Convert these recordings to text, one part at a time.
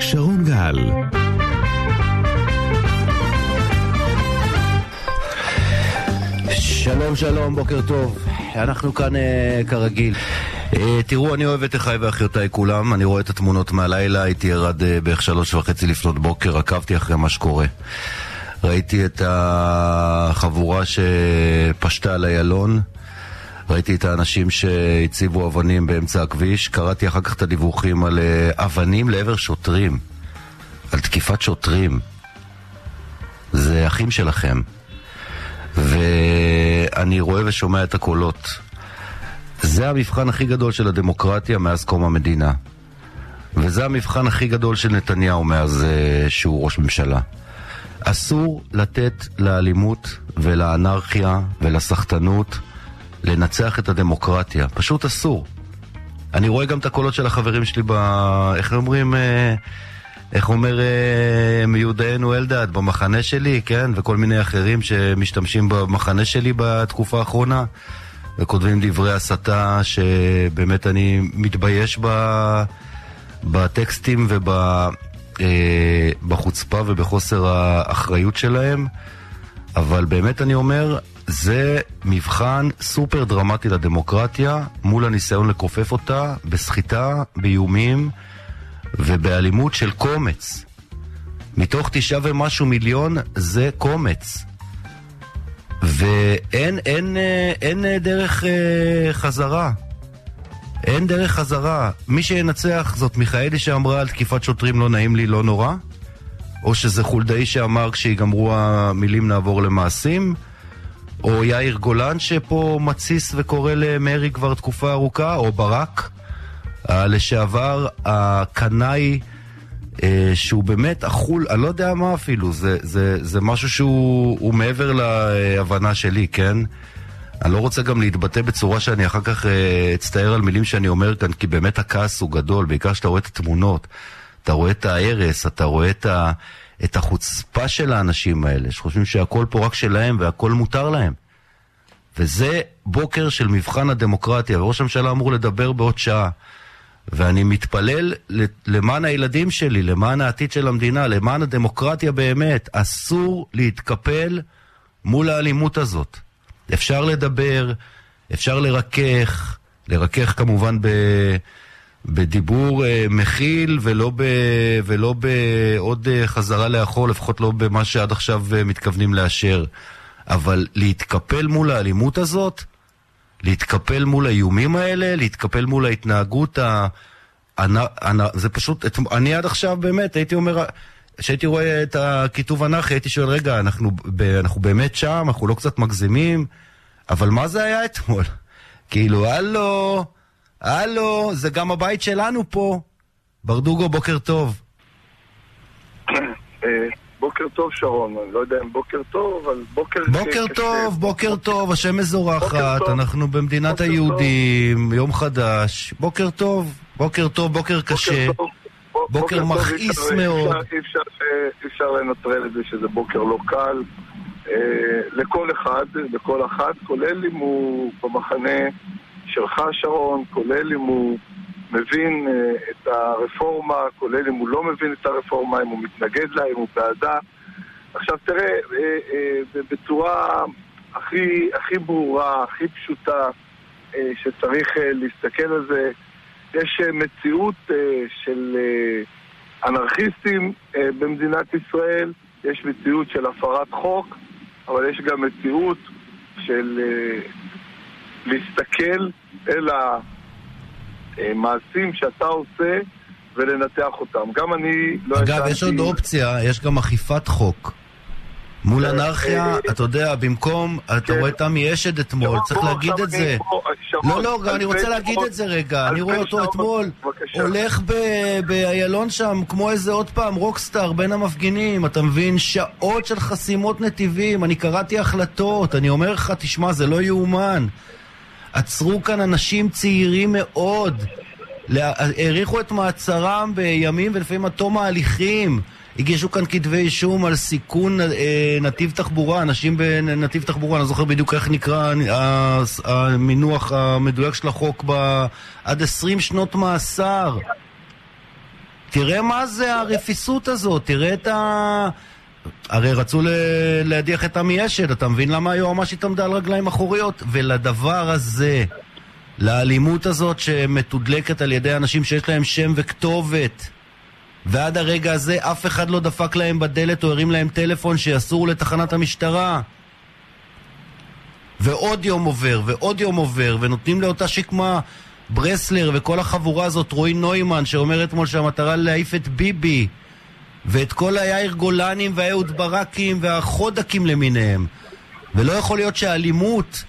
שרון גל שלום שלום, בוקר טוב. אנחנו כאן אה, כרגיל. אה, תראו, אני אוהב את אחיי ואחיותיי כולם, אני רואה את התמונות מהלילה, הייתי ערד אה, בערך שלוש וחצי לפנות בוקר, עקבתי אחרי מה שקורה. ראיתי את החבורה שפשטה על איילון, ראיתי את האנשים שהציבו אבנים באמצע הכביש, קראתי אחר כך את הדיווחים על אה, אבנים לעבר שוטרים, על תקיפת שוטרים. זה אחים שלכם. ואני רואה ושומע את הקולות. זה המבחן הכי גדול של הדמוקרטיה מאז קום המדינה. וזה המבחן הכי גדול של נתניהו מאז uh, שהוא ראש ממשלה. אסור לתת לאלימות ולאנרכיה ולסחטנות לנצח את הדמוקרטיה. פשוט אסור. אני רואה גם את הקולות של החברים שלי ב... איך אומרים? Uh, איך אומר אה, מיודענו אלדד, במחנה שלי, כן? וכל מיני אחרים שמשתמשים במחנה שלי בתקופה האחרונה וכותבים דברי הסתה שבאמת אני מתבייש ב, בטקסטים ובחוצפה אה, ובחוסר האחריות שלהם אבל באמת אני אומר, זה מבחן סופר דרמטי לדמוקרטיה מול הניסיון לכופף אותה בסחיטה, באיומים ובאלימות של קומץ. מתוך תשעה ומשהו מיליון זה קומץ. ואין אין, אה, אין, אין דרך אה, חזרה. אין דרך חזרה. מי שינצח זאת מיכאלי שאמרה על תקיפת שוטרים לא נעים לי, לא נורא? או שזה חולדאי שאמר כשיגמרו המילים נעבור למעשים? או יאיר גולן שפה מתסיס וקורא למרי כבר תקופה ארוכה? או ברק? לשעבר, הקנאי, אה, שהוא באמת אכול, אני לא יודע מה אפילו, זה, זה, זה משהו שהוא מעבר להבנה שלי, כן? אני לא רוצה גם להתבטא בצורה שאני אחר כך אה, אצטער על מילים שאני אומר כאן, כי באמת הכעס הוא גדול, בעיקר כשאתה רואה את התמונות, אתה רואה את ההרס, אתה רואה את, ה, את החוצפה של האנשים האלה, שחושבים שהכל פה רק שלהם והכל מותר להם. וזה בוקר של מבחן הדמוקרטיה, וראש הממשלה אמור לדבר בעוד שעה. ואני מתפלל למען הילדים שלי, למען העתיד של המדינה, למען הדמוקרטיה באמת. אסור להתקפל מול האלימות הזאת. אפשר לדבר, אפשר לרכך, לרכך כמובן ב... בדיבור uh, מכיל ולא, ב, ולא בעוד uh, חזרה לאחור, לפחות לא במה שעד עכשיו uh, מתכוונים לאשר. אבל להתקפל מול האלימות הזאת, להתקפל מול האיומים האלה, להתקפל מול ההתנהגות ה... אני, אני, זה פשוט, אני עד עכשיו באמת הייתי אומר, כשהייתי רואה את הכיתוב אנכי הייתי שואל, רגע, אנחנו, ב, אנחנו באמת שם, אנחנו לא קצת מגזימים, אבל מה זה היה אתמול? כאילו, הלו, הלו, זה גם הבית שלנו פה. ברדוגו, בוקר טוב. אה, בוקר טוב שרון, אני לא יודע אם בוקר טוב, אבל בוקר... בוקר טוב, בוקר טוב, השם מזורחת, אנחנו במדינת היהודים, יום חדש, בוקר טוב, בוקר טוב, בוקר קשה, בוקר מכעיס מאוד. אי אפשר לנטרל את זה שזה בוקר לא קל. אה, לכל אחד, לכל אחת, כולל אם הוא במחנה שלך שרון, כולל אם הוא מבין אה, את הרפורמה, כולל אם הוא לא מבין את הרפורמה, אם הוא מתנגד לה, אם הוא בעדה. עכשיו תראה, אה, אה, בצורה הכי, הכי ברורה, הכי פשוטה, שצריך להסתכל על זה, יש מציאות של אנרכיסטים במדינת ישראל, יש מציאות של הפרת חוק, אבל יש גם מציאות של להסתכל אל ה... אה, מעשים שאתה עושה ולנתח אותם. גם אני לא אגב, יש עוד אופציה, יש גם אכיפת חוק. מול אה, אנרכיה, אה, אתה יודע, במקום, אתה כן. רואה תמי אשד אתמול, צריך להגיד את זה. לא, לא, אני רוצה להגיד את זה רגע. אני רואה אותו אתמול, הולך באיילון שם, כמו איזה עוד פעם רוקסטאר בין המפגינים, אתה מבין? שעות של חסימות נתיבים, אני קראתי החלטות, אני אומר לך, תשמע, זה לא יאומן. עצרו כאן אנשים צעירים מאוד, האריכו את מעצרם בימים ולפעמים עד תום ההליכים. הגישו כאן כתבי אישום על סיכון אה, נתיב תחבורה, אנשים בנתיב תחבורה, אני לא זוכר בדיוק איך נקרא המינוח המדויק של החוק, ב... עד 20 שנות מאסר. תראה מה זה הרפיסות הזאת, תראה את ה... הרי רצו להדיח את עמי אשד, אתה מבין למה היועמ"שית עמדה על רגליים אחוריות? ולדבר הזה, לאלימות הזאת שמתודלקת על ידי אנשים שיש להם שם וכתובת, ועד הרגע הזה אף אחד לא דפק להם בדלת או הרים להם טלפון שיסור לתחנת המשטרה. ועוד יום עובר, ועוד יום עובר, ונותנים לאותה שקמה ברסלר וכל החבורה הזאת, רועי נוימן, שאומר אתמול שהמטרה להעיף את ביבי, ואת כל היאיר גולנים והאהוד ברקים והחודקים למיניהם. ולא יכול להיות שהאלימות,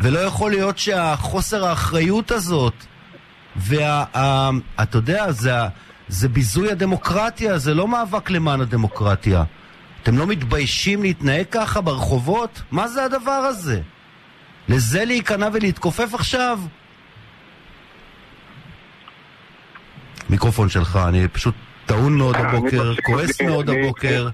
ולא יכול להיות שהחוסר האחריות הזאת, ואתה יודע, זה, זה ביזוי הדמוקרטיה, זה לא מאבק למען הדמוקרטיה. אתם לא מתביישים להתנהג ככה ברחובות? מה זה הדבר הזה? לזה להיכנע ולהתכופף עכשיו? מיקרופון שלך, אני פשוט טעון מאוד הבוקר, כועס מאוד הבוקר,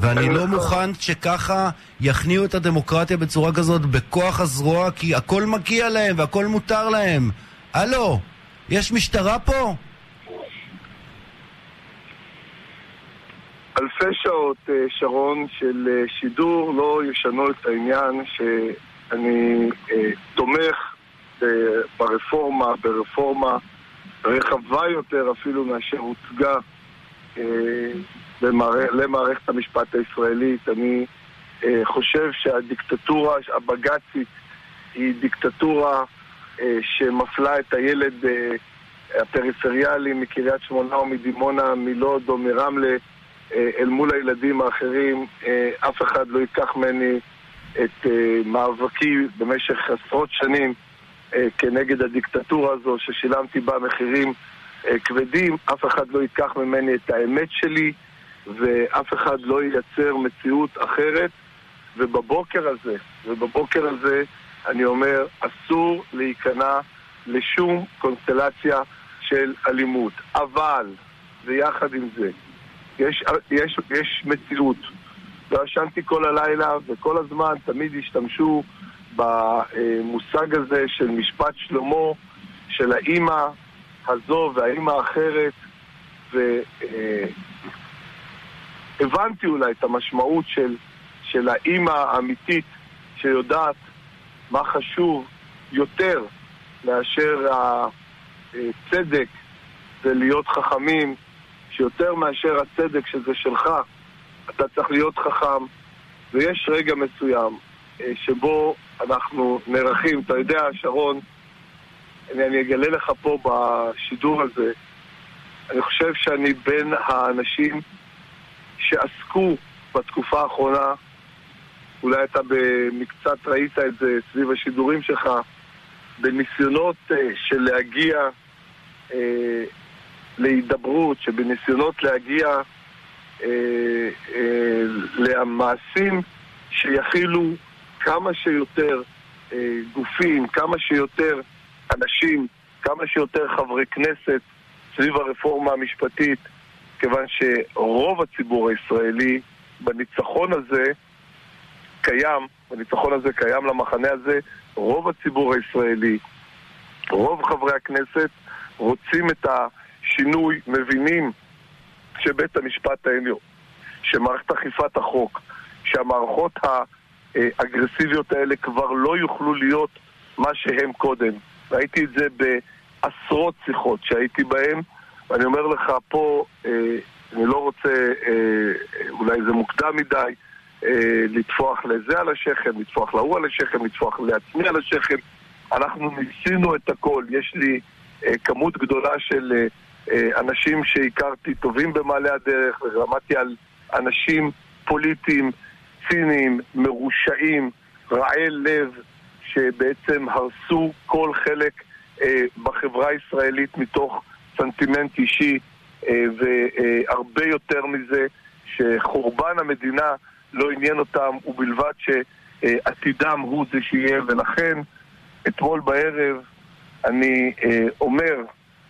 ואני לא מוכן שככה יכניעו את הדמוקרטיה בצורה כזאת בכוח הזרוע, כי הכל מגיע להם והכל מותר להם. הלו, יש משטרה פה? אלפי שעות, אה, שרון, של אה, שידור לא ישנו את העניין שאני אה, תומך ברפורמה, ברפורמה רחבה יותר אפילו מאשר הוצגה למערכת המשפט הישראלית. אני חושב שהדיקטטורה הבג"צית היא דיקטטורה שמפלה את הילד הפריפריאלי מקריית שמונה או מדימונה, מלוד או מרמלה אה, אל מול הילדים האחרים, אה, אף אחד לא ייקח ממני את אה, מאבקי במשך עשרות שנים כנגד הדיקטטורה הזו, ששילמתי בה מחירים כבדים, אף אחד לא ייקח ממני את האמת שלי, ואף אחד לא ייצר מציאות אחרת. ובבוקר הזה, ובבוקר הזה אני אומר, אסור להיכנע לשום קונסטלציה של אלימות. אבל, ויחד עם זה, יש, יש, יש מציאות. לא ישנתי כל הלילה, וכל הזמן תמיד השתמשו במושג הזה של משפט שלמה, של האימא הזו והאימא האחרת, והבנתי אולי את המשמעות של, של האימא האמיתית שיודעת מה חשוב יותר מאשר הצדק ולהיות חכמים שיותר מאשר הצדק שזה שלך, אתה צריך להיות חכם, ויש רגע מסוים אה, שבו אנחנו נערכים. אתה יודע, שרון, אני, אני אגלה לך פה בשידור הזה, אני חושב שאני בין האנשים שעסקו בתקופה האחרונה, אולי אתה במקצת ראית את זה סביב השידורים שלך, בניסיונות uh, של להגיע uh, להידברות, שבניסיונות להגיע אה, אה, למעשים שיכילו כמה שיותר אה, גופים, כמה שיותר אנשים, כמה שיותר חברי כנסת סביב הרפורמה המשפטית, כיוון שרוב הציבור הישראלי בניצחון הזה קיים, בניצחון הזה קיים למחנה הזה, רוב הציבור הישראלי, רוב חברי הכנסת רוצים את ה... שינוי, מבינים שבית המשפט העליון, שמערכת אכיפת החוק, שהמערכות האגרסיביות האלה כבר לא יוכלו להיות מה שהם קודם. ראיתי את זה בעשרות שיחות שהייתי בהן, ואני אומר לך פה, אה, אני לא רוצה, אה, אולי זה מוקדם מדי, אה, לטפוח לזה על השכם, לטפוח להוא על השכם, לטפוח לעצמי על השכם. אנחנו ניסינו את הכל, יש לי כמות גדולה של אה, אנשים שהכרתי טובים במעלה הדרך, ולמדתי על אנשים פוליטיים, ציניים, מרושעים, רעי לב, שבעצם הרסו כל חלק אה, בחברה הישראלית מתוך סנטימנט אישי, אה, והרבה יותר מזה, שחורבן המדינה לא עניין אותם, ובלבד שעתידם הוא זה שיהיה, ולכן אתמול בערב אני אומר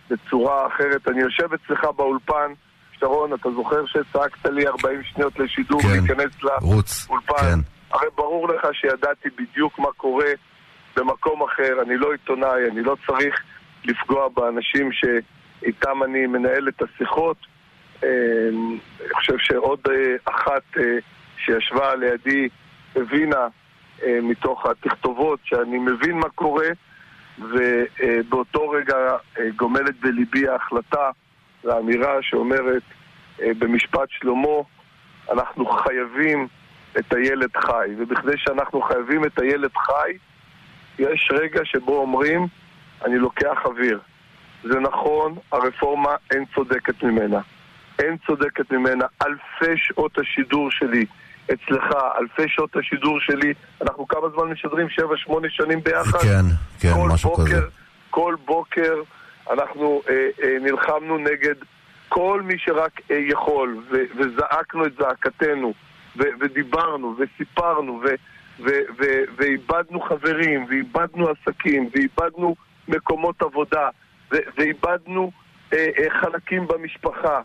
בצורה אחרת. אני יושב אצלך באולפן, שרון, אתה זוכר שצעקת לי 40 שניות לשידור כן, להיכנס לאולפן? כן. הרי ברור לך שידעתי בדיוק מה קורה במקום אחר, אני לא עיתונאי, אני לא צריך לפגוע באנשים שאיתם אני מנהל את השיחות. אה, אני חושב שעוד אה, אחת אה, שישבה לידי הבינה אה, מתוך התכתובות שאני מבין מה קורה ובאותו רגע גומלת בליבי ההחלטה והאמירה שאומרת במשפט שלמה אנחנו חייבים את הילד חי ובכדי שאנחנו חייבים את הילד חי יש רגע שבו אומרים אני לוקח אוויר זה נכון, הרפורמה אין צודקת ממנה אין צודקת ממנה אלפי שעות השידור שלי אצלך, אלפי שעות השידור שלי אנחנו כמה זמן משדרים? שבע, שמונה שנים ביחד? כן, כן, משהו בוקר, כזה. כל בוקר אנחנו אה, אה, נלחמנו נגד כל מי שרק אה, יכול, ו- וזעקנו את זעקתנו, ו- ודיברנו, וסיפרנו, ו- ו- ו- ואיבדנו חברים, ואיבדנו עסקים, ואיבדנו מקומות עבודה, ו- ואיבדנו אה, אה, חלקים במשפחה.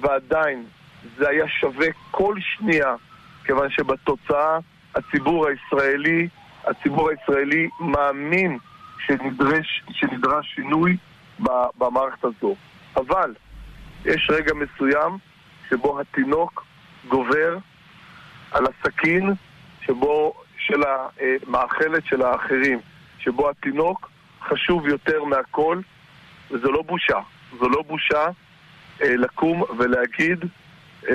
ועדיין זה היה שווה כל שנייה, כיוון שבתוצאה הציבור הישראלי, הציבור הישראלי מאמין שנדרש, שנדרש שינוי במערכת הזו. אבל יש רגע מסוים שבו התינוק גובר על הסכין שבו, של המאכלת של האחרים, שבו התינוק חשוב יותר מהכל, וזו לא בושה. זו לא בושה אה, לקום ולהגיד אה,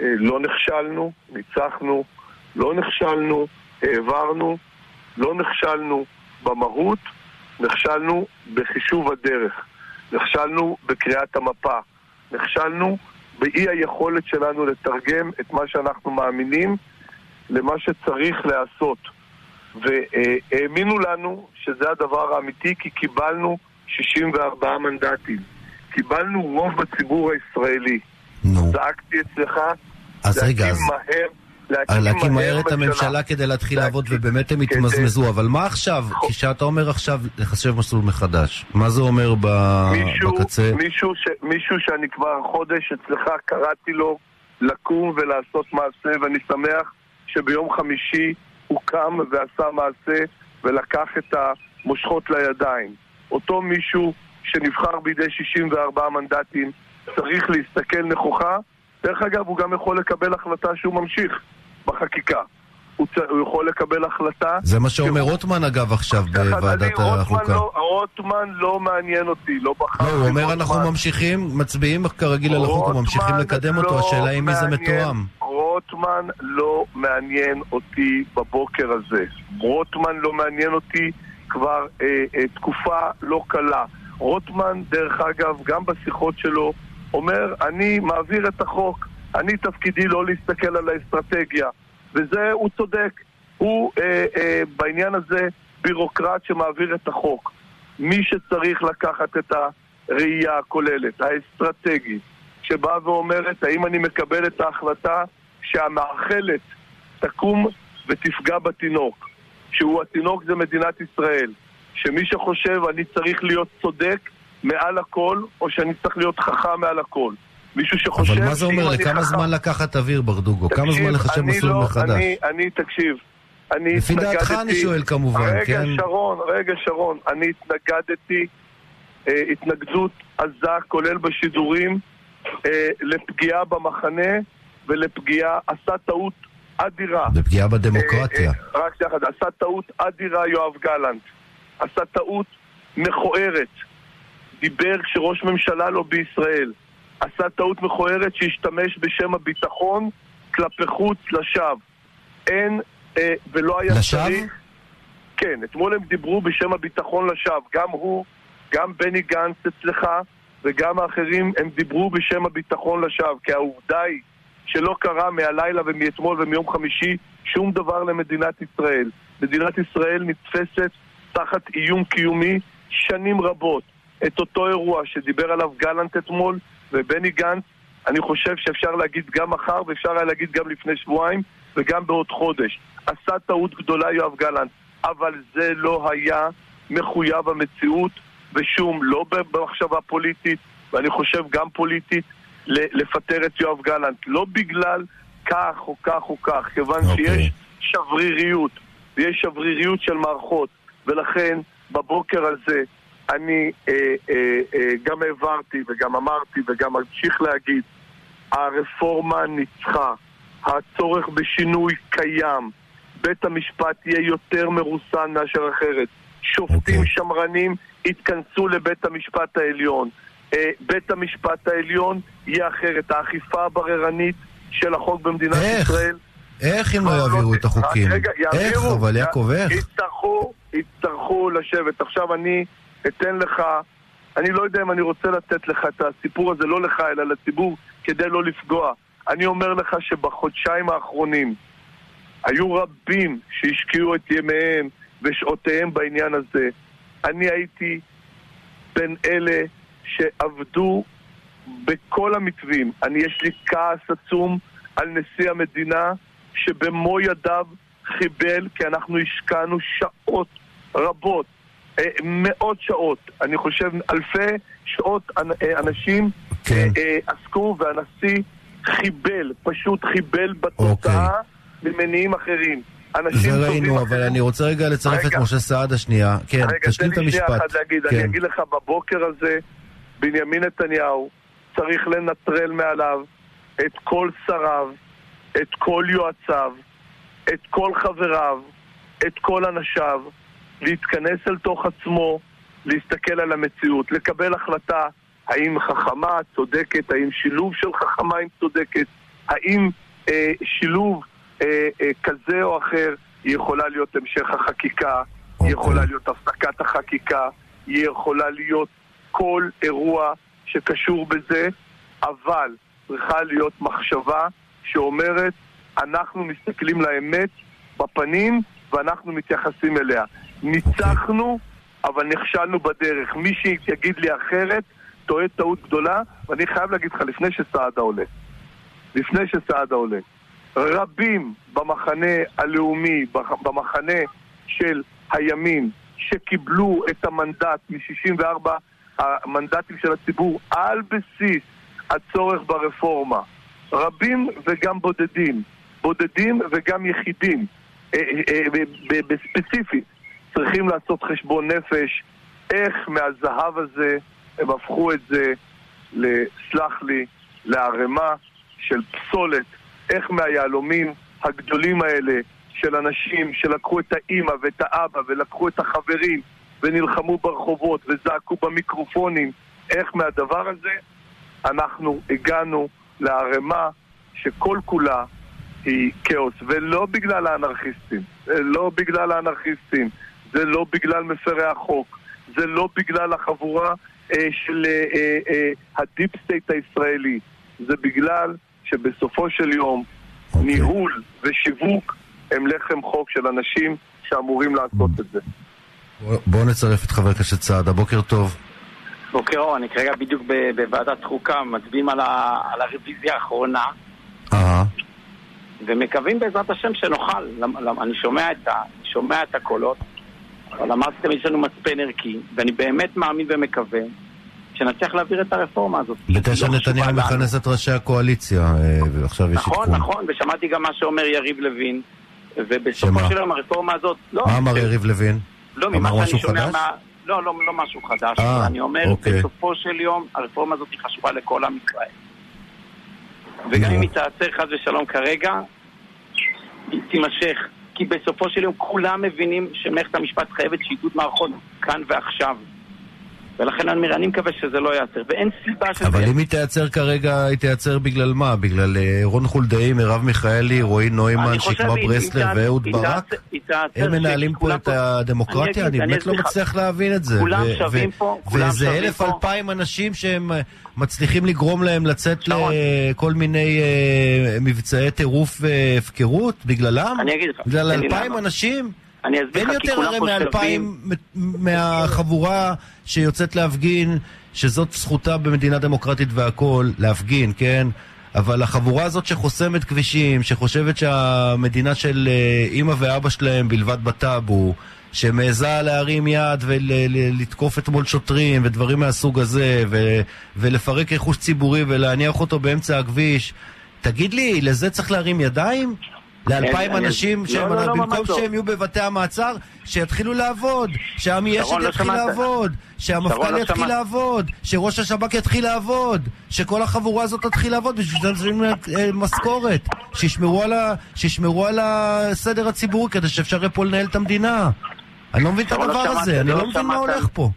אה, לא נכשלנו, ניצחנו, לא נכשלנו, העברנו, לא נכשלנו במהות, נכשלנו בחישוב הדרך, נכשלנו בקריאת המפה, נכשלנו באי היכולת שלנו לתרגם את מה שאנחנו מאמינים למה שצריך להיעשות. והאמינו לנו שזה הדבר האמיתי כי קיבלנו 64 מנדטים. קיבלנו רוב בציבור הישראלי. נו. זעקתי אצלך אז להקים רגע, אז... מהר, להקים מהר את הממשלה כדי להתחיל לעבוד ובאמת הם התמזמזו, אבל מה עכשיו? כשאתה אומר עכשיו לחשב מסלול מחדש, מה זה אומר בקצה? מישהו שאני כבר חודש אצלך קראתי לו לקום ולעשות מעשה ואני שמח שביום חמישי הוא קם ועשה מעשה ולקח את המושכות לידיים. אותו מישהו שנבחר בידי 64 מנדטים צריך להסתכל נכוחה. דרך אגב, הוא גם יכול לקבל החלטה שהוא ממשיך בחקיקה. הוא, צ... הוא יכול לקבל החלטה זה מה שאומר רוטמן אגב עכשיו בוועדת החוקה. לא, רוטמן לא מעניין אותי, לא בחר. לא, הוא אומר רוטמן. אנחנו ממשיכים, מצביעים כרגיל על החוק רוטמן וממשיכים לקדם אותו, לא השאלה אם מי זה. מתואם. רוטמן לא מעניין אותי בבוקר הזה. רוטמן לא מעניין אותי כבר אה, אה, תקופה לא קלה. רוטמן, דרך אגב, גם בשיחות שלו, אומר, אני מעביר את החוק. אני תפקידי לא להסתכל על האסטרטגיה. וזה, הוא צודק. הוא אה, אה, בעניין הזה בירוקרט שמעביר את החוק. מי שצריך לקחת את הראייה הכוללת, האסטרטגית, שבאה ואומרת האם אני מקבל את ההחלטה שהמאכלת תקום ותפגע בתינוק, שהוא התינוק זה מדינת ישראל, שמי שחושב אני צריך להיות צודק מעל הכל, או שאני צריך להיות חכם מעל הכל. מישהו שחושב אבל מה זה אומר? לכמה חכם- זמן לקחת אוויר ברדוגו? כמה תקשיב, זמן לחשב מסלול לא- מחדש? אני, אני, תקשיב, אני לפי התנגדתי... דעתך אני שואל כמובן, רגע, כן? שרון, רגע, שרון. אני התנגדתי אה, התנגדות עזה, כולל בשידורים, אה, לפגיעה במחנה ולפגיעה, עשה טעות אדירה. זה פגיעה בדמוקרטיה. אה, אה, רק יחד, עשה טעות אדירה יואב גלנט. עשה טעות מכוערת. דיבר כשראש ממשלה לא בישראל. עשה טעות מכוערת שהשתמש בשם הביטחון כלפי חוץ לשווא. אין, אה, ולא היה לשווא? צריך... כן, אתמול הם דיברו בשם הביטחון לשווא. גם הוא, גם בני גנץ אצלך וגם האחרים, הם דיברו בשם הביטחון לשווא. כי העובדה היא שלא קרה מהלילה ומאתמול ומיום חמישי שום דבר למדינת ישראל. מדינת ישראל נתפסת תחת איום קיומי שנים רבות. את אותו אירוע שדיבר עליו גלנט אתמול ובני גנץ, אני חושב שאפשר להגיד גם מחר ואפשר היה להגיד גם לפני שבועיים וגם בעוד חודש. עשה טעות גדולה יואב גלנט, אבל זה לא היה מחויב המציאות ושום, לא במחשבה פוליטית, ואני חושב גם פוליטית, לפטר את יואב גלנט. לא בגלל כך או כך או כך, כיוון okay. אוקיי. שיש שבריריות, ויש שבריריות של מערכות, ולכן בבוקר הזה אני אה, אה, אה, גם העברתי וגם אמרתי וגם אמשיך להגיד, הרפורמה ניצחה, הצורך בשינוי קיים, בית המשפט יהיה יותר מרוסן מאשר אחרת. שופטים okay. אוקיי. שמרנים יתכנסו לבית המשפט העליון. אה, בית המשפט העליון יהיה אחרת. האכיפה הבררנית של החוק במדינת איך? ישראל... איך אם לא יעבירו את החוקים? רגע, יעבירו, איך? אבל יעקב, איך? יצטרכו, יצטרכו לשבת. עכשיו אני אתן לך, אני לא יודע אם אני רוצה לתת לך את הסיפור הזה, לא לך, אלא לציבור, כדי לא לפגוע. אני אומר לך שבחודשיים האחרונים היו רבים שהשקיעו את ימיהם ושעותיהם בעניין הזה. אני הייתי בין אלה שעבדו בכל המתווים. אני, יש לי כעס עצום על נשיא המדינה שבמו ידיו חיבל, כי אנחנו השקענו שעות רבות, אה, מאות שעות, אני חושב אלפי שעות אה, אנשים כן. אה, עסקו, והנשיא חיבל, פשוט חיבל בתוצאה אוקיי. ממניעים אחרים. זה ראינו, אבל אני רוצה רגע לצרף את משה סעדה שנייה. כן, תשלים את המשפט. רגע, תן לי שנייה אחת להגיד. אני כן. אגיד לך, בבוקר הזה, בנימין נתניהו צריך לנטרל מעליו את כל שריו, את כל יועציו, את כל חבריו, את כל אנשיו, להתכנס אל תוך עצמו, להסתכל על המציאות, לקבל החלטה האם חכמה, צודקת, האם שילוב של חכמה עם צודקת, האם אה, שילוב אה, אה, כזה או אחר יכולה להיות המשך החקיקה, okay. היא אוקיי. יכולה להיות הפסקת החקיקה, היא יכולה להיות כל אירוע שקשור בזה, אבל צריכה להיות מחשבה שאומרת, אנחנו מסתכלים לאמת בפנים ואנחנו מתייחסים אליה. ניצחנו, אבל נכשלנו בדרך. מי שיגיד לי אחרת, טועה טעות גדולה, ואני חייב להגיד לך, לפני שסעדה עולה, לפני שסעדה עולה, רבים במחנה הלאומי, במחנה של הימין, שקיבלו את המנדט מ-64 המנדטים של הציבור על בסיס הצורך ברפורמה. רבים וגם בודדים. בודדים וגם יחידים. אה, אה, אה, בספציפית צריכים לעשות חשבון נפש איך מהזהב הזה הם הפכו את זה, סלח לי, לערימה של פסולת, איך מהיהלומים הגדולים האלה של אנשים שלקחו את האימא ואת האבא ולקחו את החברים ונלחמו ברחובות וזעקו במיקרופונים, איך מהדבר הזה אנחנו הגענו לערימה שכל כולה היא כאוס, ולא בגלל האנרכיסטים, לא בגלל האנרכיסטים, זה לא בגלל מפרי החוק, זה לא בגלל החבורה אה, של אה, אה, אה, ה deep state הישראלי, זה בגלל שבסופו של יום okay. אוקיי. ניהול ושיווק הם לחם חוק של אנשים שאמורים לעשות את זה. בואו נצרף את חבר הכנסת סעדה, בוקר טוב. בוקר אור, אני כרגע בדיוק בוועדת חוקה, מצביעים על, ה, על הרוויזיה האחרונה. אה. ומקווים בעזרת השם שנוכל. אני שומע את, ה, שומע את הקולות, אבל אמרתי תמיד יש לנו מצפן ערכי, ואני באמת מאמין ומקווה שנצליח להעביר את הרפורמה הזאת. בתשע לא נתניהו מכנס את ראשי הקואליציה, אה, ועכשיו יש עדכון. נכון, נכון, ושמעתי גם מה שאומר יריב לוין, ובסופו של יום הרפורמה הזאת... לא, מה אמר יריב לוין? לא, ממה שאני שומע מה... לא, לא, לא משהו חדש, 아, אה, אני אומר, אוקיי. בסופו של יום, הרפורמה הזאת היא חשובה לכל עם ישראל. וגם אם היא תעצר חס ושלום כרגע, היא תימשך. כי בסופו של יום כולם מבינים שמערכת המשפט חייבת שיטוט מערכות כאן ועכשיו. ולכן אני אומר, אני מקווה שזה לא ייעצר, ואין סיבה שזה... אבל אם היא תיעצר כרגע, היא תיעצר בגלל מה? בגלל אה, רון חולדאי, מרב מיכאלי, רועי נוימן, שקמה ברסלר ואהוד ברק? הם מנהלים פה את הדמוקרטיה? אני באמת לא מצליח להבין את זה. כולם שווים פה, כולם שווים פה. וזה אלף אלפיים אנשים שהם אה, מצליחים לגרום להם לצאת לכל מיני אה, מבצעי טירוף והפקרות בגללם? אני אגיד לך. בגלל אלפיים אנשים? אני אסביר לך, כי כולם פה שווים. אין יותר הרי מאלפיים מהחבורה שיוצאת להפגין, שזאת זכותה במדינה דמוקרטית והכול, להפגין, כן? אבל החבורה הזאת שחוסמת כבישים, שחושבת שהמדינה של אה, אימא ואבא שלהם בלבד בטאבו, שמעיזה להרים יד ולתקוף אתמול שוטרים ודברים מהסוג הזה, ו, ולפרק רכוש ציבורי ולהניח אותו באמצע הכביש. תגיד לי, לזה צריך להרים ידיים? לאלפיים אנשים, שהם, לא, לא, לא במקום לא, שהם יהיו בבתי המעצר, שיתחילו לעבוד, שעמי אשד לא יתחיל לעבוד, שהמפכ"ל לא יתחיל. לעבוד, שראש השב"כ יתחיל לעבוד, שכל החבורה הזאת תתחיל לעבוד בשביל זה נותנים אה, משכורת, שישמרו על, ה... שישמרו על הסדר הציבורי כדי שאפשר יהיה פה לנהל את המדינה. אני לא מבין את הדבר הזה, אני לא מבין מה הולך פה.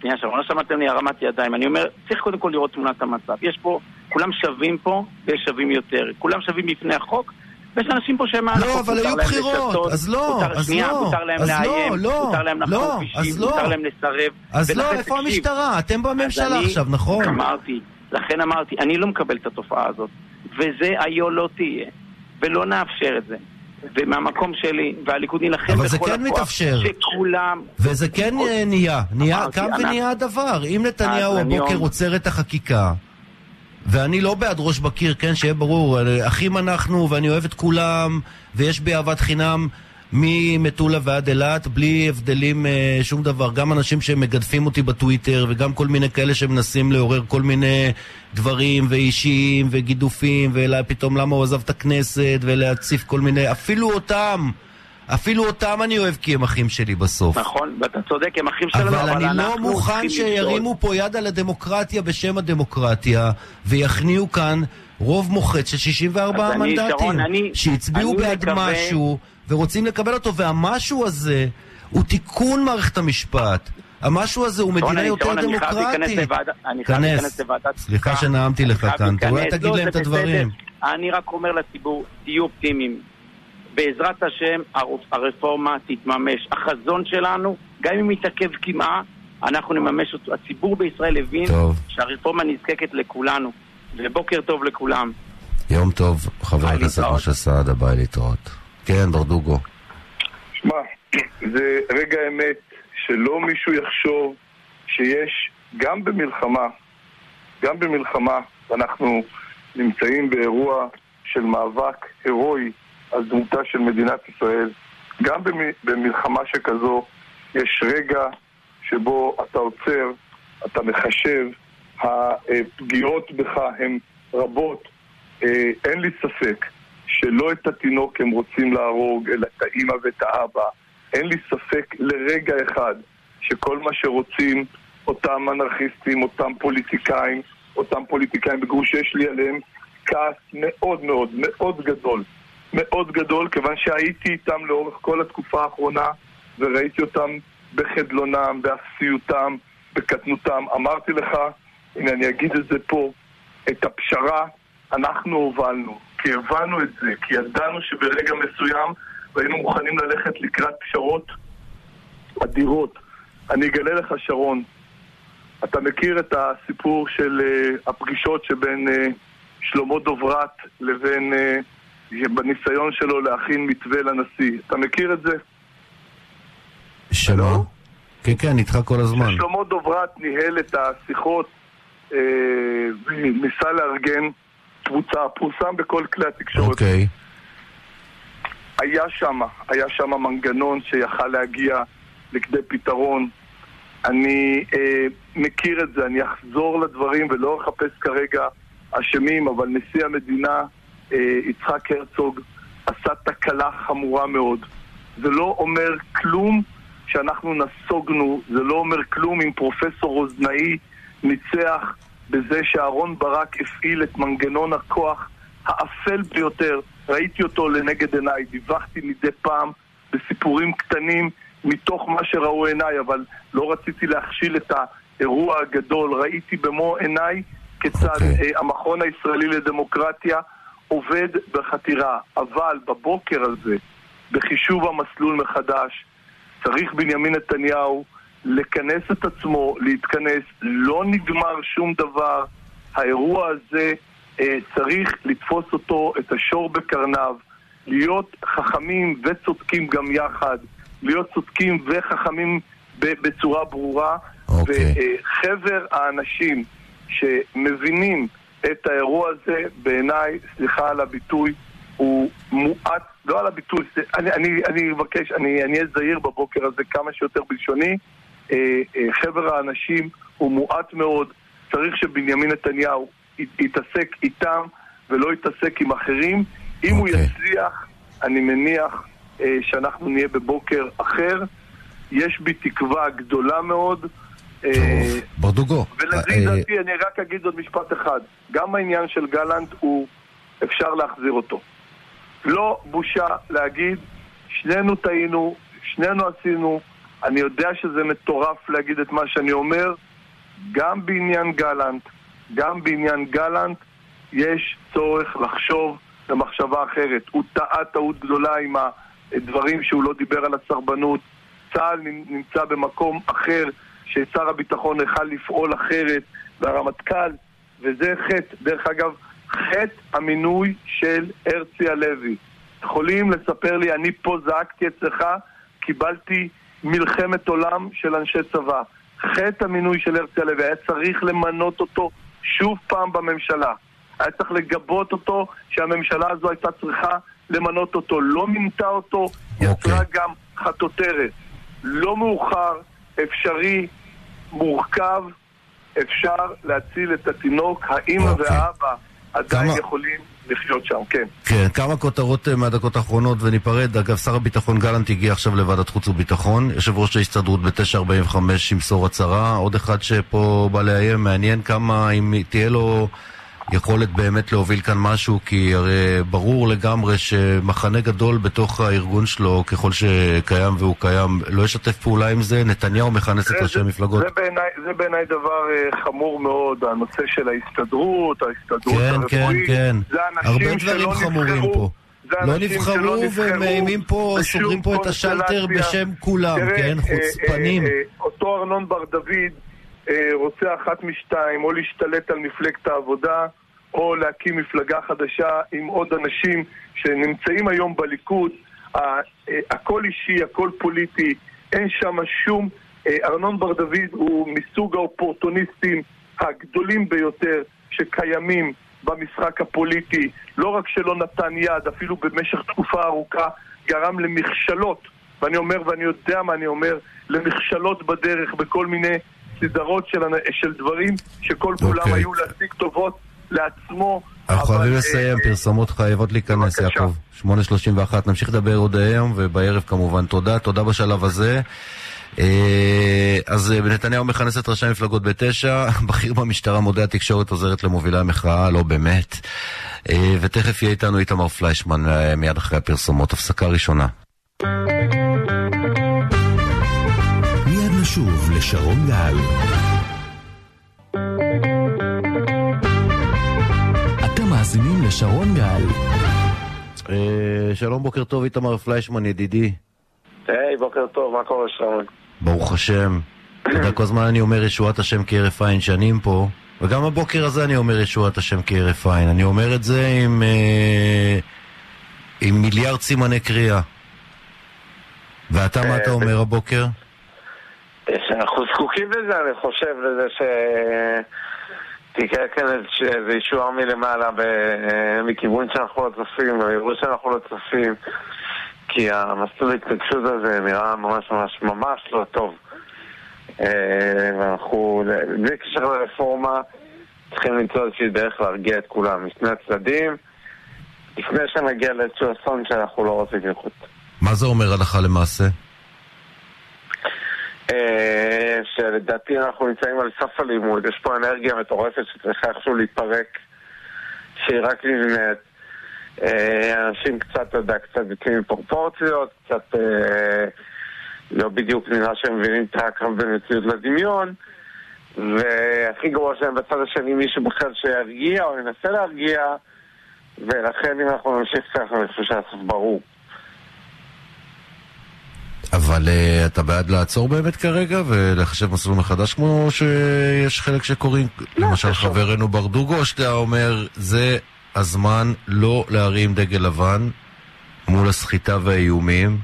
שנייה, שרון, לא שמעתם לי הרמת ידיים. אני אומר, צריך קודם כל לראות תמונת המצב. יש פה, כולם שווים פה, ויש שווים יותר. כולם שווים בפני החוק, ויש אנשים פה שהם לא, אבל היו בחירות, אז לא, אז לא, מותר להם לאיים, לא, מותר להם לחקור אישי, מותר להם לסרב. אז לא, איפה המשטרה? אתם בממשלה עכשיו, נכון? אמרתי, לכן אמרתי, אני לא מקבל את התופעה הזאת, וזה היו לא תהיה, ולא נאפשר את זה. ומהמקום שלי, והליכוד יילחם בכל הכוח, אבל זה כן מתאפשר. שכולם... וזה כן נהיה, נהיה, קם ונהיה הדבר. אם נתניהו הבוקר עוצר את החקיקה, ואני לא בעד ראש בקיר, כן, שיהיה ברור, אחים אנחנו, ואני אוהב את כולם, ויש בי אהבת חינם ממטולה ועד אילת, בלי הבדלים אה, שום דבר. גם אנשים שמגדפים אותי בטוויטר, וגם כל מיני כאלה שמנסים לעורר כל מיני דברים, ואישיים, וגידופים, ופתאום למה הוא עזב את הכנסת, ולהציף כל מיני, אפילו אותם. אפילו אותם אני אוהב כי הם אחים שלי בסוף. נכון, ואתה צודק, הם אחים שלנו, אבל, אבל אני לא מוכן שירימו פה יד על הדמוקרטיה בשם הדמוקרטיה, ויכניעו כאן רוב מוחץ של 64 מנדטים, שהצביעו בעד מקווה... משהו ורוצים לקבל אותו, והמשהו הזה הוא תיקון מערכת המשפט. המשהו הזה הוא מדינה יותר דמוקרטית. לוועדת... סליחה שנאמתי לך כאן, אולי תגיד להם את הדברים. אני רק אומר לציבור, תהיו אופטימיים. בעזרת השם הרפורמה תתממש. החזון שלנו, גם אם יתעכב קמעה, אנחנו נממש אותו. הציבור בישראל הבין טוב. שהרפורמה נזקקת לכולנו, ובוקר טוב לכולם. יום טוב, חבר הכנסת משה סעדה, ביי להתראות. כן, ברדוגו. שמע, זה רגע האמת שלא מישהו יחשוב שיש, גם במלחמה, גם במלחמה, אנחנו נמצאים באירוע של מאבק הירואי על דמותה של מדינת ישראל. גם במלחמה שכזו יש רגע שבו אתה עוצר, אתה מחשב, הפגיעות בך הן רבות. אה, אין לי ספק שלא את התינוק הם רוצים להרוג, אלא את האימא ואת האבא. אין לי ספק לרגע אחד שכל מה שרוצים אותם אנרכיסטים, אותם פוליטיקאים, אותם פוליטיקאים בגרוש שיש לי עליהם כעס מאוד מאוד מאוד גדול מאוד גדול, כיוון שהייתי איתם לאורך כל התקופה האחרונה וראיתי אותם בחדלונם, באפסיותם, בקטנותם. אמרתי לך, הנה אני אגיד את זה פה, את הפשרה אנחנו הובלנו, כי הבנו את זה, כי ידענו שברגע מסוים והיינו מוכנים ללכת לקראת פשרות אדירות. אני אגלה לך, שרון, אתה מכיר את הסיפור של uh, הפגישות שבין uh, שלמה דוברת לבין... Uh, בניסיון שלו להכין מתווה לנשיא. אתה מכיר את זה? שמה? כן, כן, איתך כל הזמן. שלמה דוברת ניהל את השיחות אה, וניסה לארגן קבוצה, פורסם בכל כלי התקשורת. אוקיי. היה שם, היה שם מנגנון שיכל להגיע לכדי פתרון. אני אה, מכיר את זה, אני אחזור לדברים ולא אחפש כרגע אשמים, אבל נשיא המדינה יצחק הרצוג עשה תקלה חמורה מאוד. זה לא אומר כלום שאנחנו נסוגנו, זה לא אומר כלום אם פרופסור רוזנאי ניצח בזה שאהרון ברק הפעיל את מנגנון הכוח האפל ביותר. ראיתי אותו לנגד עיניי, דיווחתי מדי פעם בסיפורים קטנים מתוך מה שראו עיניי, אבל לא רציתי להכשיל את האירוע הגדול. ראיתי במו עיניי כיצד okay. אוקיי. uh, המכון הישראלי לדמוקרטיה עובד בחתירה, אבל בבוקר הזה, בחישוב המסלול מחדש, צריך בנימין נתניהו לכנס את עצמו, להתכנס, לא נגמר שום דבר. האירוע הזה, אה, צריך לתפוס אותו, את השור בקרניו, להיות חכמים וצודקים גם יחד, להיות צודקים וחכמים בצורה ברורה. Okay. אוקיי. וחבר האנשים שמבינים את האירוע הזה, בעיניי, סליחה על הביטוי, הוא מועט, לא על הביטול, אני, אני, אני אבקש, אני אהיה זהיר בבוקר הזה כמה שיותר בלשוני. אה, אה, חבר האנשים הוא מועט מאוד, צריך שבנימין נתניהו יתעסק איתם ולא יתעסק עם אחרים. אם okay. הוא אוקיי. יצליח, אני מניח אה, שאנחנו נהיה בבוקר אחר. יש בי תקווה גדולה מאוד. טוב, ברדוגו. ולדעתי, אני רק אגיד עוד משפט אחד. גם העניין של גלנט הוא, אפשר להחזיר אותו. לא בושה להגיד, שנינו טעינו, שנינו עשינו, אני יודע שזה מטורף להגיד את מה שאני אומר, גם בעניין גלנט, גם בעניין גלנט, יש צורך לחשוב במחשבה אחרת. הוא טעה טעות גדולה עם הדברים שהוא לא דיבר על הסרבנות. צה"ל נמצא במקום אחר, ששר הביטחון יכל לפעול אחרת, והרמטכ"ל, וזה חטא. דרך אגב, חטא המינוי של הרצי הלוי. יכולים לספר לי, אני פה זעקתי אצלך, קיבלתי מלחמת עולם של אנשי צבא. חטא המינוי של הרצי הלוי, היה צריך למנות אותו שוב פעם בממשלה. היה צריך לגבות אותו, שהממשלה הזו הייתה צריכה למנות אותו. לא מינתה אותו, okay. יצרה אוקיי. גם חטוטרת. לא מאוחר, אפשרי, מורכב, אפשר להציל את התינוק. האימא okay. אוקיי. והאבא עדיין כמה... יכולים לחיות שם, כן. כן, כמה כותרות אה, מהדקות האחרונות וניפרד. אגב, שר הביטחון גלנט הגיע עכשיו לוועדת חוץ וביטחון. יושב ראש ההסתדרות ב-945 ימסור הצהרה. עוד אחד שפה בא לאיים, מעניין כמה, אם תהיה לו... יכולת באמת להוביל כאן משהו, כי הרי ברור לגמרי שמחנה גדול בתוך הארגון שלו, ככל שקיים והוא קיים, לא ישתף פעולה עם זה, נתניהו מכנס את ראשי המפלגות. זה בעיניי דבר אה, חמור מאוד, הנושא של ההסתדרות, ההסתדרות כן, הרפואית. כן, כן, כן. הרבה דברים חמורים פה. לא נבחרו ומאיימים פה, סוגרים פה את השלטר בשם כולם, כן? אה, חוצפנים. אה, אותו ארנון בר דוד אה, רוצה אחת משתיים, או להשתלט על מפלגת העבודה, או להקים מפלגה חדשה עם עוד אנשים שנמצאים היום בליכוד. אה, הכל אישי, הכל פוליטי, אין שם שום... אה, ארנון בר דוד הוא מסוג האופורטוניסטים הגדולים ביותר שקיימים במשחק הפוליטי. לא רק שלא נתן יד, אפילו במשך תקופה ארוכה גרם למכשלות, ואני אומר ואני יודע מה אני אומר, למכשלות בדרך בכל מיני סדרות של, של דברים שכל okay. כולם אוקיי. היו להשיג טובות לעצמו. אנחנו חייבים לסיים, פרסומות חייבות להיכנס, יעקב. 8.31, נמשיך לדבר עוד היום ובערב כמובן. תודה, תודה בשלב הזה. אה, אז אה, נתניהו מכנס את ראשי המפלגות בתשע, בכיר במשטרה מודה התקשורת עוזרת למובילי המחאה, לא באמת. אה, ותכף יהיה איתנו איתמר פליישמן מיד אחרי הפרסומות. הפסקה ראשונה. שוב לשרון גל. אתם מאזינים לשרון גל. אה, שלום, בוקר טוב, איתמר פליישמן, ידידי. היי, בוקר טוב, מה קורה שרון? ברוך השם. אתה יודע, כל הזמן אני אומר ישועת השם כהרף עין שנים פה, וגם הבוקר הזה אני אומר ישועת השם כהרף עין. אני אומר את זה עם, אה, עם מיליארד סימני קריאה. ואתה, מה אתה אומר הבוקר? אנחנו זקוקים לזה, אני חושב, לזה ש... תקרה כאן איזה ישועה מלמעלה מכיוון שאנחנו לא צופים, יראו שאנחנו לא צופים כי המסלול ההתנגשות הזה נראה ממש ממש ממש לא טוב אה, ואנחנו, בלי קשר לרפורמה, צריכים למצוא איזושהי דרך להרגיע את כולם משני הצדדים לפני שנגיע לאיזשהו אסון שאנחנו לא רוצים לחוץ. מה זה אומר הלכה למעשה? אה, שלדעתי אנחנו נמצאים על סף הלימוד, יש פה אנרגיה מטורפת שצריכה איכשהו להתפרק, שהיא רק נבנית. אה, אנשים קצת, אתה יודע, קצת יוצאים מפרופורציות, קצת אה, לא בדיוק נראה שהם מבינים את הקרב בין מציאות לדמיון, והכי גרוע שהם בצד השני מישהו בכלל שירגיע או ינסה להרגיע, ולכן אם אנחנו נמשיך ככה, אני חושב שהסוף ברור. אבל uh, אתה בעד לעצור באמת כרגע ולחשב מסלול מחדש כמו שיש חלק שקוראים, לא, למשל חברנו ברדוגו, שאתה אומר זה הזמן לא להרים דגל לבן מול הסחיטה והאיומים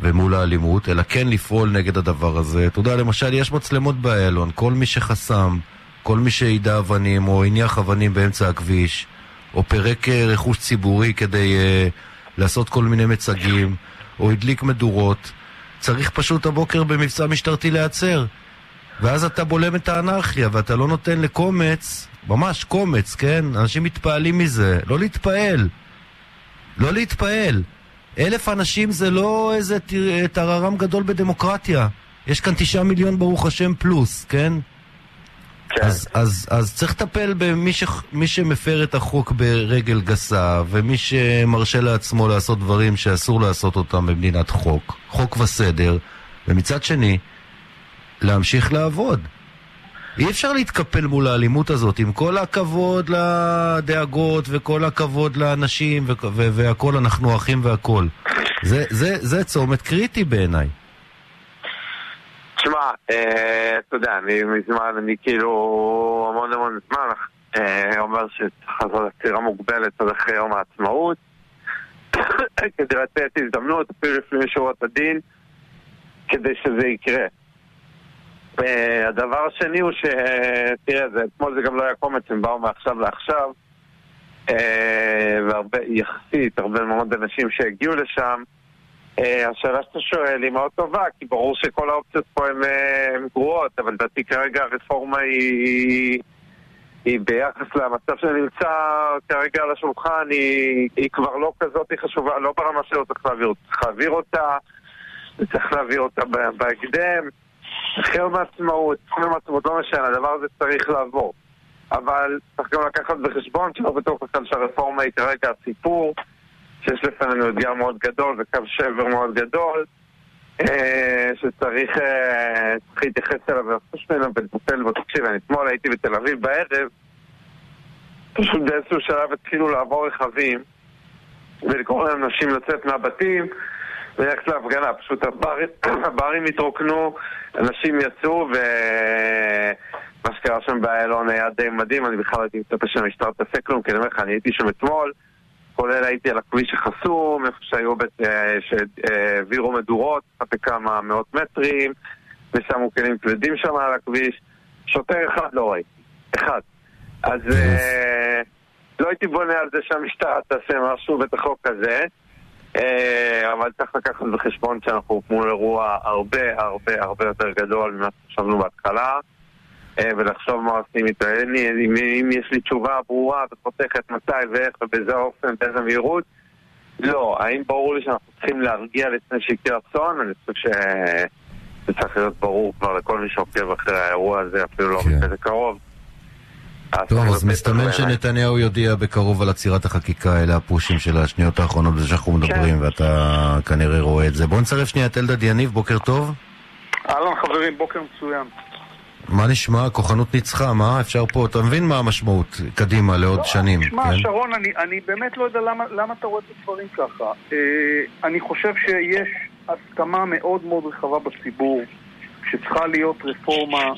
ומול האלימות, אלא כן לפעול נגד הדבר הזה. אתה יודע, למשל, יש מצלמות באיילון, כל מי שחסם, כל מי שידע אבנים או הניח אבנים באמצע הכביש, או פירק אה, רכוש ציבורי כדי... Uh, לעשות כל מיני מצגים, או הדליק מדורות, צריך פשוט הבוקר במבצע משטרתי להיעצר. ואז אתה בולם את האנרכיה, ואתה לא נותן לקומץ, ממש קומץ, כן? אנשים מתפעלים מזה. לא להתפעל. לא להתפעל. אלף אנשים זה לא איזה טררם גדול בדמוקרטיה. יש כאן תשעה מיליון ברוך השם פלוס, כן? כן. אז, אז, אז צריך לטפל במי ש, שמפר את החוק ברגל גסה, ומי שמרשה לעצמו לעשות דברים שאסור לעשות אותם במדינת חוק, חוק וסדר, ומצד שני, להמשיך לעבוד. אי אפשר להתקפל מול האלימות הזאת, עם כל הכבוד לדאגות וכל הכבוד לאנשים והכל, אנחנו אחים והכל. זה, זה, זה צומת קריטי בעיניי. תשמע, אה, אתה יודע, אני מזמן, אני כאילו המון המון זמן אה, אומר שצריך לעשות עצירה מוגבלת עד אחרי יום העצמאות. כדי לתת הזדמנות, אפילו לפני שורות הדין, כדי שזה יקרה. אה, הדבר השני הוא ש... תראה, זה, אתמול זה גם לא היה קומץ, הם באו מעכשיו לעכשיו, והרבה, יחסית, הרבה מאוד אנשים שהגיעו לשם, השאלה שאתה שואל היא מאוד טובה, כי ברור שכל האופציות פה הן אה, גרועות, אבל לדעתי כרגע הרפורמה היא... היא ביחס למצב שנמצא כרגע על השולחן, היא, היא כבר לא כזאת חשובה, לא ברמה שלא צריך להעביר אותה. צריך להעביר אותה, צריך להעביר אותה בהקדם. יום העצמאות, יום העצמאות, לא משנה, הדבר הזה צריך לעבור. אבל צריך גם לקחת בחשבון שלא בטוח בכלל שהרפורמה היא כרגע הסיפור. שיש לפנינו אתגר מאוד גדול וקו שבר מאוד גדול אה, שצריך אה, להתייחס אליו ולחוש ממנו ולטפל בו. תקשיב, אני אתמול הייתי בתל אביב בערב פשוט באיזשהו שלב התחילו לעבור רכבים ולקרוא לאנשים לצאת מהבתים וללכת להפגנה. פשוט הברים, הברים התרוקנו, אנשים יצאו ומה שקרה שם באיילון היה די מדהים, אני בכלל הייתי מצפה שהמשטרה תעשה כלום, כי אני אומר לך, אני הייתי שם אתמול כולל הייתי על הכביש החסום, איפה שהיו, אה, שהעבירו מדורות, אחת לכמה מאות מטרים, ושמו כלים כבדים שם על הכביש. שוטר אחד לא ראיתי, אחד. אז אה, לא הייתי בונה על זה שהמשטרה תעשה משהו ואת החוק הזה, אה, אבל צריך לקחת בחשבון שאנחנו מול אירוע הרבה הרבה הרבה יותר גדול ממה שחשבנו בהתחלה. אה, ולחשוב מה עושים איתו. אם, אם יש לי תשובה ברורה וחותכת מתי ואיך ובאיזה אופן, באיזה מהירות, לא. האם ברור לי שאנחנו צריכים להרגיע לפני שיקרה אסון? אני חושב שזה צריך להיות ברור כבר לכל מי שעוקב אחרי האירוע הזה, אפילו לא כן. כזה קרוב. טוב, אז מסתמן שנתניהו יודיע בקרוב על עצירת החקיקה, אלה הפושים של השניות האחרונות בזה שאנחנו מדברים, כן. ואתה כנראה רואה את זה. בואו נצרף שנייה את אלדד יניב, בוקר טוב. אהלן חברים, בוקר מצוין. מה נשמע? הכוחנות ניצחה, מה? אפשר פה, אתה מבין מה המשמעות קדימה לעוד לא, שנים, תשמע, כן? שרון, אני, אני באמת לא יודע למה, למה אתה רואה את הדברים ככה. אה, אני חושב שיש הסכמה מאוד מאוד רחבה בציבור שצריכה להיות רפורמה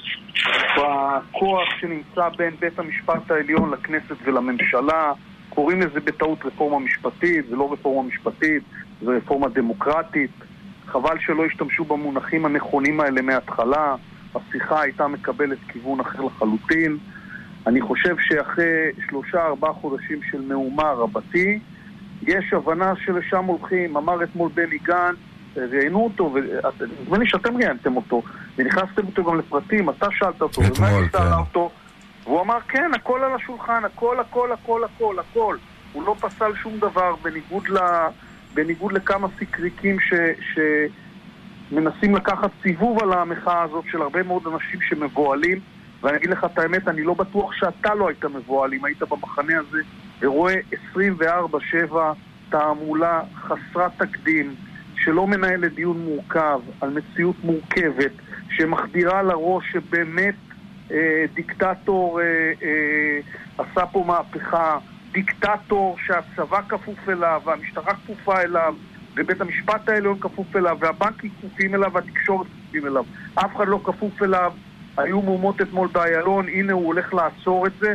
בכוח שנמצא בין בית המשפט העליון לכנסת ולממשלה. קוראים לזה בטעות רפורמה משפטית, זה לא רפורמה משפטית, זה רפורמה דמוקרטית. חבל שלא השתמשו במונחים הנכונים האלה מההתחלה. השיחה הייתה מקבלת כיוון אחר לחלוטין. אני חושב שאחרי שלושה ארבעה חודשים של מהומה רבתי, יש הבנה שלשם הולכים. אמר אתמול בני גנץ, ראיינו אותו, ונדמה לי שאתם ראיינתם אותו, ונכנסתם אותו גם לפרטים, אתה שאלת אותו, אתמול, כן. אותו, והוא אמר, כן, הכל על השולחן, הכל, הכל, הכל, הכל, הכל. הוא לא פסל שום דבר, בניגוד, ל, בניגוד לכמה סיקריקים ש... ש מנסים לקחת סיבוב על המחאה הזאת של הרבה מאוד אנשים שמבוהלים ואני אגיד לך את האמת, אני לא בטוח שאתה לא היית מבוהל אם היית במחנה הזה ורואה 24-7 תעמולה חסרת תקדים שלא מנהלת דיון מורכב על מציאות מורכבת שמחדירה לראש שבאמת אה, דיקטטור אה, אה, עשה פה מהפכה דיקטטור שהצבא כפוף אליו והמשטרה כפופה אליו ובית המשפט העליון כפוף אליו, והבנקים כפופים אליו, והתקשורת כפופים אליו. אף אחד לא כפוף אליו. היו מהומות אתמול באיילון, הנה הוא הולך לעצור את זה,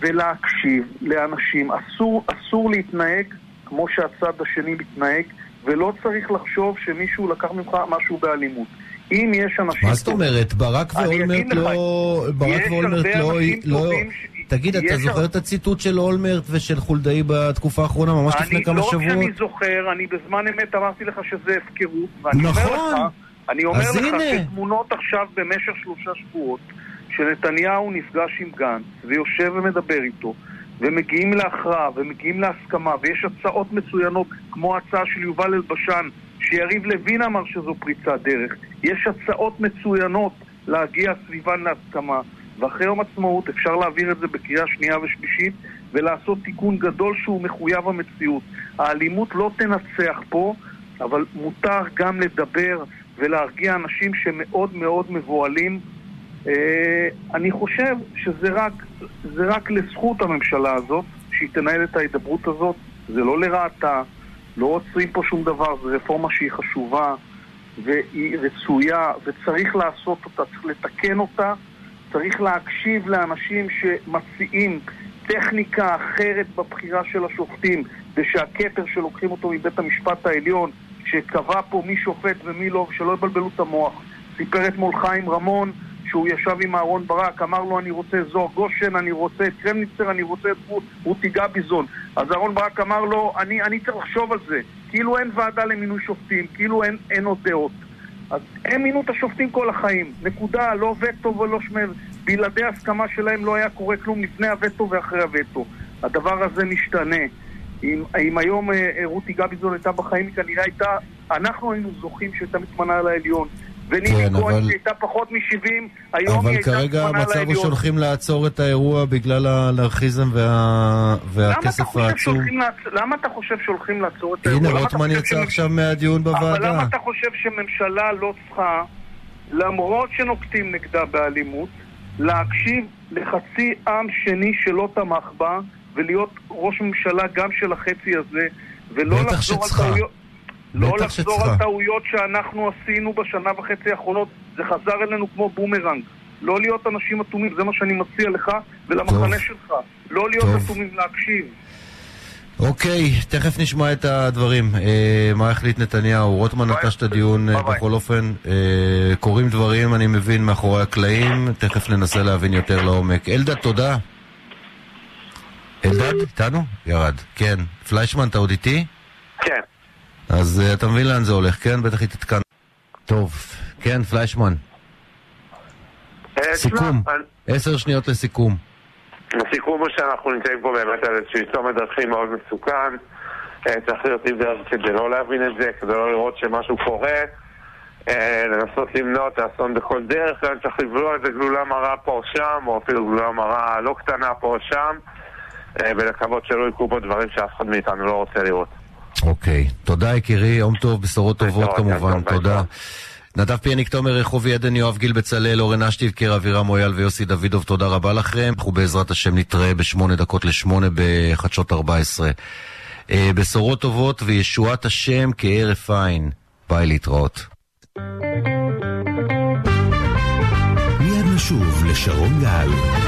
ולהקשיב לאנשים. אסור, אסור להתנהג כמו שהצד השני מתנהג, ולא צריך לחשוב שמישהו לקח ממך משהו באלימות. אם יש אנשים... מה זאת אומרת? ברק ואולמרט לא... ברק ואולמרט לא... תגיד, אתה זוכר את הציטוט של אולמרט ושל חולדאי בתקופה האחרונה, ממש לפני כמה שבועות? אני לא רק שאני זוכר, אני בזמן אמת אמרתי לך שזה הפקרות. נכון. אני אומר לך שתמונות עכשיו במשך שלושה שבועות, שנתניהו נפגש עם גנץ ויושב ומדבר איתו, ומגיעים להכרעה ומגיעים להסכמה, ויש הצעות מצוינות, כמו ההצעה של יובל אלבשן, שיריב לוין אמר שזו פריצת דרך. יש הצעות מצוינות להגיע סביבן להסכמה. ואחרי יום עצמאות אפשר להעביר את זה בקריאה שנייה ושלישית ולעשות תיקון גדול שהוא מחויב המציאות. האלימות לא תנצח פה, אבל מותר גם לדבר ולהרגיע אנשים שמאוד מאוד מבוהלים. אה, אני חושב שזה רק, רק לזכות הממשלה הזאת, שהיא תנהל את ההידברות הזאת, זה לא לרעתה, לא עוצרים פה שום דבר, זו רפורמה שהיא חשובה והיא רצויה וצריך לעשות אותה, צריך לתקן אותה צריך להקשיב לאנשים שמציעים טכניקה אחרת בבחירה של השופטים, ושהכתר שלוקחים אותו מבית המשפט העליון, שקבע פה מי שופט ומי לא, ושלא יבלבלו את המוח. סיפר אתמול חיים רמון שהוא ישב עם אהרון ברק, אמר לו אני רוצה זוהר גושן, אני רוצה את קרמניצר, אני רוצה את רותי גביזון. אז אהרון ברק אמר לו, אני, אני צריך לחשוב על זה. כאילו אין ועדה למינוי שופטים, כאילו אין, אין עוד דעות. אז הם מינו את השופטים כל החיים. נקודה, לא וטו ולא שמר. בלעדי הסכמה שלהם לא היה קורה כלום לפני הווטו ואחרי הווטו. הדבר הזה משתנה. אם, אם היום אה, אה רותי גביזון הייתה בחיים, היא כנראה הייתה... אנחנו היינו זוכים שהייתה מתמנה לעליון. ונילי כן, כהן אבל... שהייתה פחות מ-70, היום היא הייתה מתמנה לעליון. אבל כרגע המצב הוא שהולכים לעצור את האירוע בגלל האנרכיזם וה... והכסף העצום. למה אתה חושב שהולכים לעצור את האירוע? הנה, רוטמן יצא עכשיו מהדיון בוועדה. אבל למה אתה חושב שממשלה לא צריכה, למרות שנוקטים נגדה באלימות, להקשיב לחצי עם שני שלא תמך בה, ולהיות ראש ממשלה גם של החצי הזה, ולא לחזור על טעויות... לא לחזור. על טעויות שאנחנו עשינו בשנה וחצי האחרונות, זה חזר אלינו כמו בומרנג. לא להיות אנשים אטומים, זה מה שאני מציע לך ולמחנה טוב. שלך. לא להיות טוב. אטומים, להקשיב. אוקיי, תכף נשמע את הדברים. אה, מה החליט נתניהו? רוטמן נטש את הדיון אה, בכל אופן. אה, קורים דברים, אני מבין, מאחורי הקלעים. תכף ננסה להבין יותר לעומק. אלדד, תודה. אלדד, איתנו? ירד. כן. פליישמן, אתה עוד איתי? אז uh, אתה מבין לאן זה הולך, כן? בטח התעדכן. טוב. כן, פליישמן. Uh, סיכום. עשר שניות לסיכום. הסיכום הוא שאנחנו נמצאים פה באמת על איזשהו צומת דרכים מאוד מסוכן. אה, צריך להיות עם דרך כדי לא להבין את זה, כדי לא לראות שמשהו קורה. אה, לנסות למנוע את האסון בכל דרך, גם צריך לבלוע איזה גלולה מרה פה או שם, או אפילו גלולה מרה לא קטנה פה או שם, אה, ולקוות שלא יקרו פה דברים שאף אחד מאיתנו לא רוצה לראות. אוקיי, תודה יקירי, יום טוב, בשורות טובות כמובן, תודה. נדב פיאניק, תומר רחובי, עדן, יואב גיל בצלאל, אורן אשטיבקר, אבירם מויאל ויוסי דוידוב, תודה רבה לכם. אנחנו בעזרת השם נתראה בשמונה דקות לשמונה בחדשות 14. אה, בשורות טובות וישועת השם כהרף עין. ביי להתראות. מיד נשוב לשרון גל.